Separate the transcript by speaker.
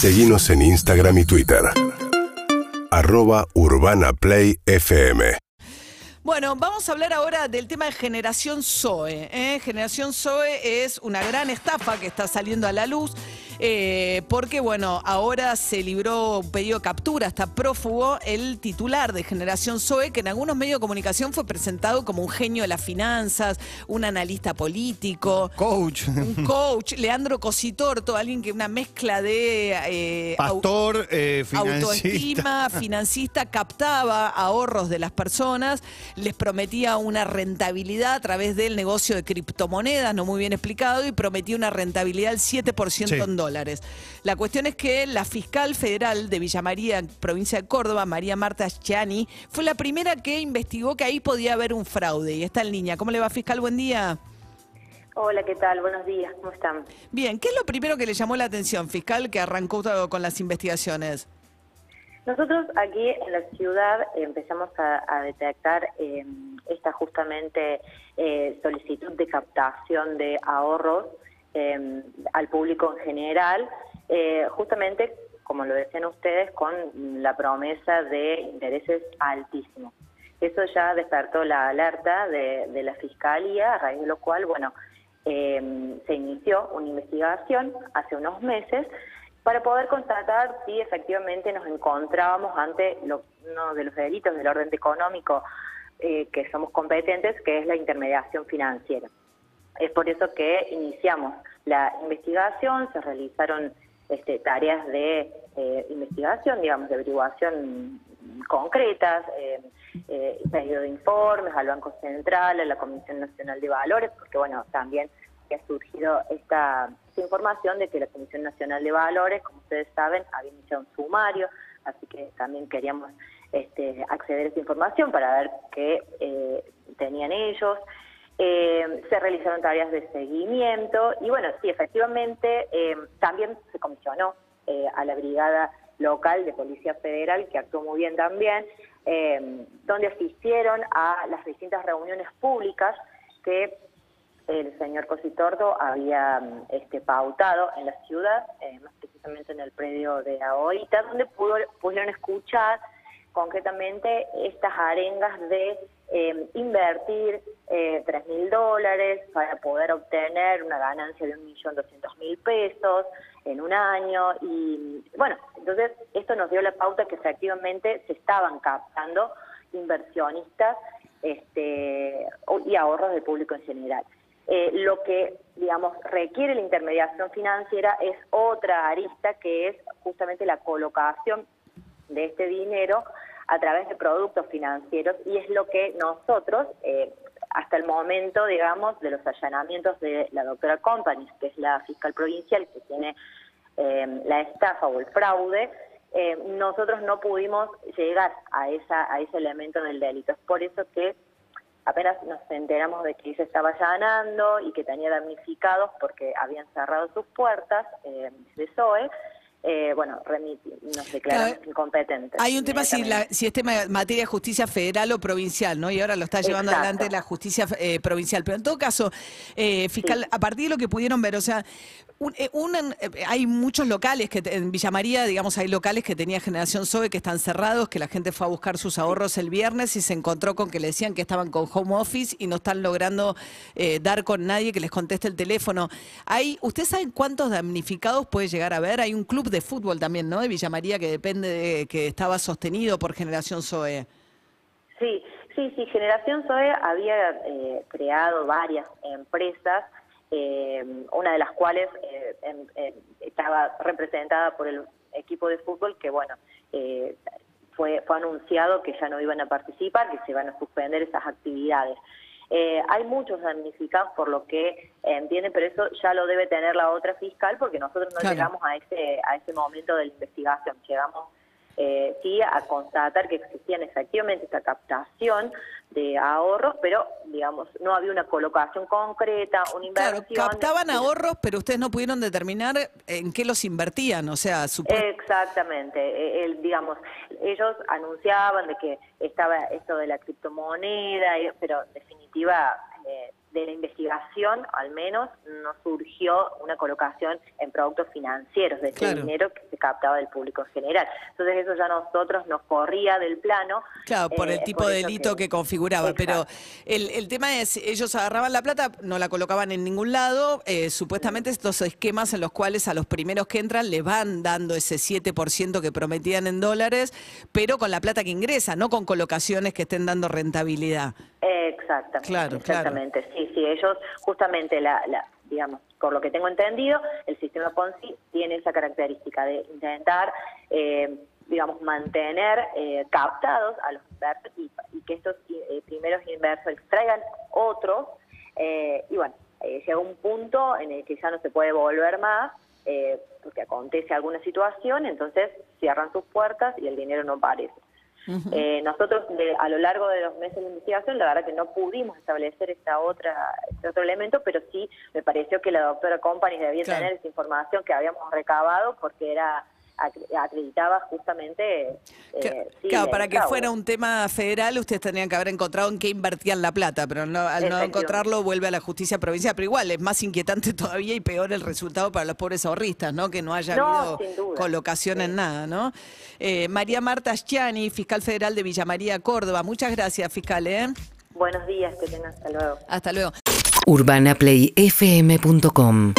Speaker 1: Seguimos en Instagram y Twitter. Arroba Urbana Play FM.
Speaker 2: Bueno, vamos a hablar ahora del tema de Generación Zoe. ¿eh? Generación Zoe es una gran estafa que está saliendo a la luz. Eh, porque, bueno, ahora se libró un pedido de captura, está prófugo el titular de Generación Zoe, que en algunos medios de comunicación fue presentado como un genio de las finanzas, un analista político,
Speaker 3: Coach.
Speaker 2: un coach, Leandro Cositorto, alguien que una mezcla de eh,
Speaker 3: Pastor, eh, financista.
Speaker 2: autoestima, financista, captaba ahorros de las personas, les prometía una rentabilidad a través del negocio de criptomonedas, no muy bien explicado, y prometía una rentabilidad del 7%
Speaker 3: Sí.
Speaker 2: en dólares. La cuestión es que la fiscal federal de Villa María, provincia de Córdoba, María Marta Chiani, fue la primera que investigó que ahí podía haber un fraude. Y está en línea. ¿Cómo le va, fiscal? Buen día.
Speaker 4: Hola, ¿qué tal? Buenos días, ¿cómo están?
Speaker 2: Bien, ¿qué es lo primero que le llamó la atención, fiscal, que arrancó todo con las investigaciones?
Speaker 4: Nosotros aquí en la ciudad empezamos a, a detectar eh, esta justamente eh, solicitud de captación de ahorros eh, al público en general, eh, justamente, como lo decían ustedes, con la promesa de intereses altísimos. Eso ya despertó la alerta de, la Fiscalía, a raíz de lo cual, bueno, eh, se inició una investigación hace unos meses para poder constatar si efectivamente nos encontrábamos ante lo- uno de los delitos del orden económico eh, que somos competentes, que es la intermediación financiera. Es por eso que iniciamos la investigación, se realizaron este, tareas de eh, investigación, digamos, de averiguación concretas, eh, eh, pedido de informes al Banco Central, a la Comisión Nacional de Valores, porque bueno, también ha surgido esta, esta información de que la Comisión Nacional de Valores, como ustedes saben, había iniciado un sumario, así que también queríamos este, acceder a esa información para ver qué eh, tenían ellos. Eh, se realizaron tareas de seguimiento y bueno, sí, efectivamente eh, también se comisionó eh, a la Brigada Local de Policía Federal, que actuó muy bien también, eh, donde asistieron a las distintas reuniones públicas que el señor Cositordo había este, pautado en la ciudad, eh, más precisamente en el predio de Ahorita, donde pudo, pudieron escuchar concretamente estas arengas de eh, invertir 3 mil dólares para poder obtener una ganancia de 1.200.000 pesos en un año. Y bueno, entonces esto nos dio la pauta que efectivamente se estaban captando inversionistas este, y ahorros del público en general. Eh, lo que, digamos, requiere la intermediación financiera es otra arista que es justamente la colocación de este dinero a través de productos financieros y es lo que nosotros, eh, hasta el momento, digamos, de los allanamientos de la doctora Company, que es la fiscal provincial que tiene eh, la estafa o el fraude, eh, nosotros no pudimos llegar a, esa, a ese elemento del delito. Es por eso que apenas nos enteramos de que ella estaba allanando y que tenía damnificados porque habían cerrado sus puertas eh, de SOE, eh, bueno, remiti- nos declaramos
Speaker 2: Claro,
Speaker 4: incompetentes.
Speaker 2: Hay un tema si, la, si es tema de materia de justicia federal o provincial, ¿no? Y ahora lo está llevando
Speaker 4: Exacto.
Speaker 2: adelante la justicia eh, provincial. Pero en todo caso, eh, fiscal, a partir de lo que pudieron ver, o sea, un- eh, un- eh, hay muchos locales que en Villa María, digamos, hay locales que tenía Generación SOE que están cerrados, que la gente fue a buscar sus ahorros el viernes y se encontró con que le decían que estaban con home office y no están logrando dar con nadie que les conteste el teléfono. Hay, ¿Usted sabe cuántos damnificados puede llegar a haber? Hay un club de fútbol también, ¿no? De Villa María que depende de, que estaba sostenido por Generación SOE.
Speaker 4: Sí, sí, sí. Generación SOE había eh, creado varias empresas, eh, una de las cuales eh, em- em, estaba representada por el equipo de fútbol que, bueno, eh, fue, fue anunciado que ya no iban a participar, que se iban a suspender esas actividades. Eh, hay muchos damnificados por lo que entienden, pero eso ya lo debe tener la otra fiscal porque nosotros no
Speaker 2: Claro.
Speaker 4: llegamos a ese, a ese momento de la investigación. Llegamos eh, sí a constatar que existían efectivamente esta captación de ahorros, pero digamos no había una colocación concreta, una
Speaker 2: Claro,
Speaker 4: inversión.
Speaker 2: captaban ahorros, pero ustedes no pudieron determinar en qué los invertían, o sea, supo-
Speaker 4: Exactamente, eh, el- digamos, ellos anunciaban de que estaba esto de la criptomoneda, pero en definitiva eh, de la investigación, al menos, no surgió una colocación en productos financieros de ese dinero que se captaba del público en general. Entonces eso ya a nosotros nos corría del plano.
Speaker 2: Claro, por el eh, tipo de delito que, configuraba. Pero el, el, tema es, ellos agarraban la plata, no la colocaban en ningún lado. Eh, supuestamente estos esquemas en los cuales a los primeros que entran les van dando ese 7% que prometían en dólares, pero con la plata que ingresa, no con colocaciones que estén dando rentabilidad.
Speaker 4: Exactamente. Claro, exactamente. Sí, sí, ellos justamente la, digamos, por lo que tengo entendido, el sistema Ponzi tiene esa característica de intentar, eh, digamos, mantener eh, captados a los inversores y, que estos eh, primeros inversores traigan otros. y bueno, llega un punto en el que ya no se puede volver más, porque acontece alguna situación, entonces cierran sus puertas y el dinero no aparece. Eh, nosotros a lo largo de los meses de investigación, la verdad que no pudimos establecer esta otra, este otro elemento, pero sí me pareció que la doctora Company debía tener esa información que habíamos recabado porque era acreditaba justamente...
Speaker 2: Eh, claro, para que fuera un tema federal ustedes tendrían que haber encontrado en qué invertían la plata, pero no, al no encontrarlo vuelve a la justicia provincial. Pero igual es más inquietante todavía y peor el resultado para los pobres ahorristas, ¿no? Que no haya habido colocación en nada, ¿no? Eh, María Marta Schiani, fiscal federal de Villa María, Córdoba. Muchas gracias, fiscal. ¿eh?
Speaker 4: Buenos días, que tengan. Hasta luego.
Speaker 2: Hasta luego.
Speaker 3: UrbanaPlayFM.com